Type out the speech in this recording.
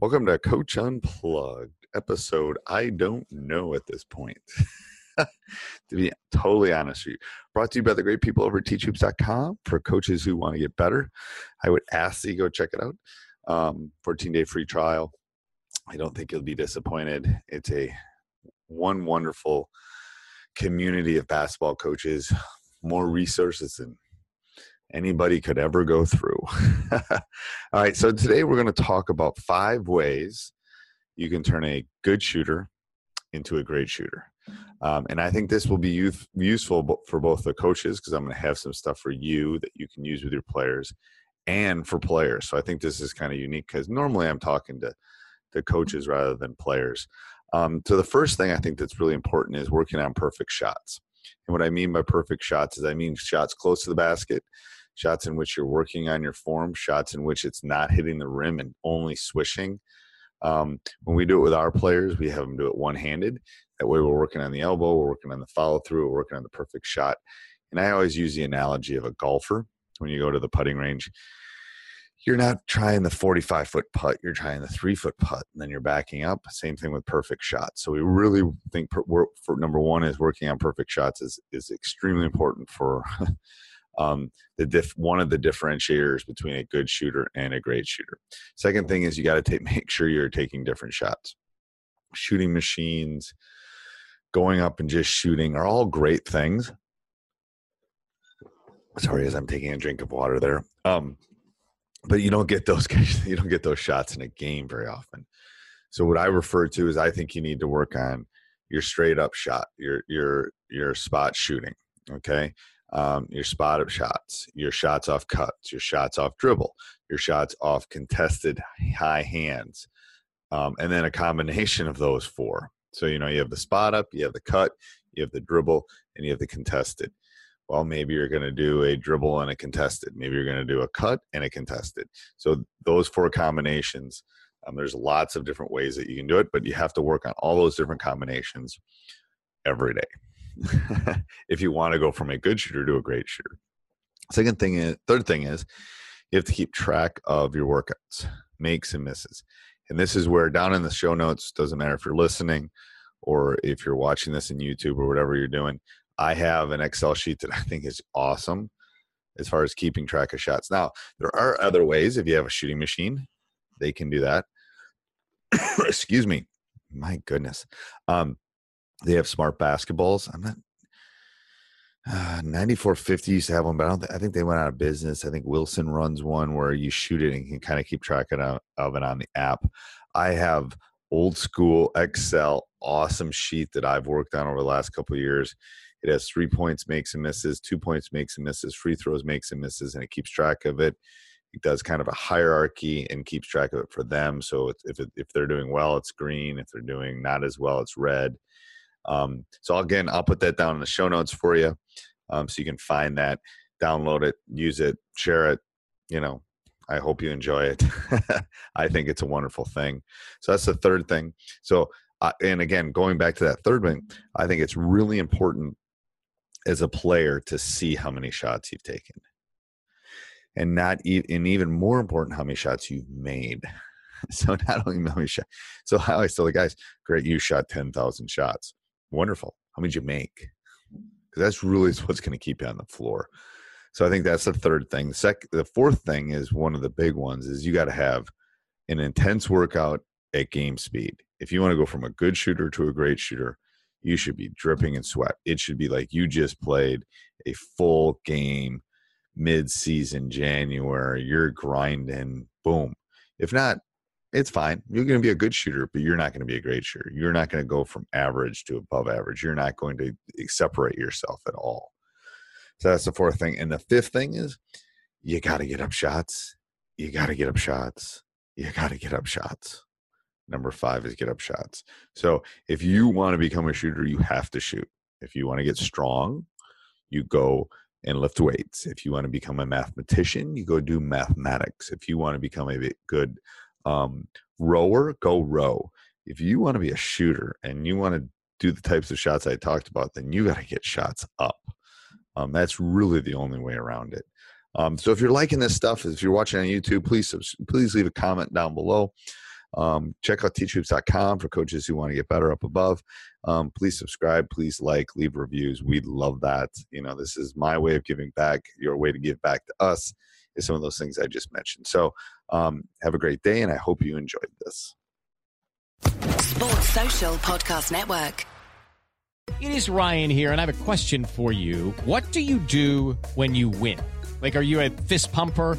Welcome to Coach Unplugged, episode I don't know at this point. to be totally honest with you, brought to you by the great people over at teachhoops.com for coaches who want to get better. I would ask that you go check it out. Um, 14 day free trial. I don't think you'll be disappointed. It's a one wonderful community of basketball coaches, more resources than anybody could ever go through. All right, so today we're going to talk about five ways you can turn a good shooter into a great shooter. Um, and I think this will be useful for both the coaches because I'm going to have some stuff for you that you can use with your players and for players. So I think this is kind of unique because normally I'm talking to, to coaches rather than players. Um, so the first thing I think that's really important is working on perfect shots. And what I mean by perfect shots is I mean shots close to the basket, shots in which you're working on your form, shots in which it's not hitting the rim and only swishing. Um, when we do it with our players, we have them do it one handed. That way, we're working on the elbow, we're working on the follow through, we're working on the perfect shot. And I always use the analogy of a golfer when you go to the putting range. You're not trying the 45 foot putt, you're trying the three foot putt, and then you're backing up. Same thing with perfect shots. So we really think per, for number one is working on perfect shots is is extremely important for um, the diff, one of the differentiators between a good shooter and a great shooter. Second thing is you got to make sure you're taking different shots. Shooting machines, going up and just shooting are all great things. Sorry, as I'm taking a drink of water there. Um, but you don't get those you don't get those shots in a game very often. So what I refer to is I think you need to work on your straight up shot, your your your spot shooting. Okay, um, your spot up shots, your shots off cuts, your shots off dribble, your shots off contested high hands, um, and then a combination of those four. So, you know, you have the spot up, you have the cut, you have the dribble, and you have the contested. Well, maybe you're going to do a dribble and a contested. Maybe you're going to do a cut and a contested. So, those four combinations, um, there's lots of different ways that you can do it, but you have to work on all those different combinations every day. if you want to go from a good shooter to a great shooter. Second thing is, third thing is, you have to keep track of your workouts, makes and misses. And this is where down in the show notes, doesn't matter if you're listening or if you're watching this in YouTube or whatever you're doing, I have an Excel sheet that I think is awesome as far as keeping track of shots. Now, there are other ways. If you have a shooting machine, they can do that. Excuse me. My goodness. Um, they have smart basketballs. I'm not. Uh, 94Fifty used to have one, but I don't. Th- I think they went out of business. I think Wilson runs one where you shoot it and can kind of keep track of, of it on the app. I have old school Excel, awesome sheet that I've worked on over the last couple years. It has three points, makes and misses, two points, makes and misses, free throws, makes and misses, and it keeps track of it. It does kind of a hierarchy and keeps track of it for them. So if if they're doing well, it's green. If they're doing not as well, it's red. Um, so again, I'll put that down in the show notes for you, um, so you can find that, download it, use it, share it. You know, I hope you enjoy it. I think it's a wonderful thing. So that's the third thing. So, uh, and again, going back to that third thing, I think it's really important as a player to see how many shots you've taken, and not e- and even more important, how many shots you've made. So not only how many shots. So I always tell the guys, "Great, you shot ten thousand shots. Wonderful. How many did you make?" Because that's really what's going to keep you on the floor. So I think that's the third thing. The sec, the fourth thing is one of the big ones is you got to have an intense workout at game speed. If you want to go from a good shooter to a great shooter, you should be dripping in sweat. It should be like you just played a full game mid-season January. You're grinding, boom. If not, it's fine. You're going to be a good shooter, but you're not going to be a great shooter. You're not going to go from average to above average. You're not going to separate yourself at all. So that's the fourth thing. And the fifth thing is you got to get up shots. You got to get up shots. You got to get up shots. Number five is get up shots. So if you want to become a shooter, you have to shoot. If you want to get strong, you go and lift weights. If you want to become a mathematician, you go do mathematics. If you want to become a good um, rower, go row. If you want to be a shooter and you want to do the types of shots I talked about, then you got to get shots up. Um, that's really the only way around it. Um, so if you're liking this stuff, if you're watching on YouTube, please please leave a comment down below. Um, check out teachhoops.com for coaches who want to get better up above. Um, please subscribe, please like, leave reviews. We'd love that. You know, this is my way of giving back. Your way to give back to us is some of those things I just mentioned. So um, have a great day, and I hope you enjoyed this. Sports Social Podcast Network. It is Ryan here, and I have a question for you. What do you do when you win? Like, are you a fist pumper?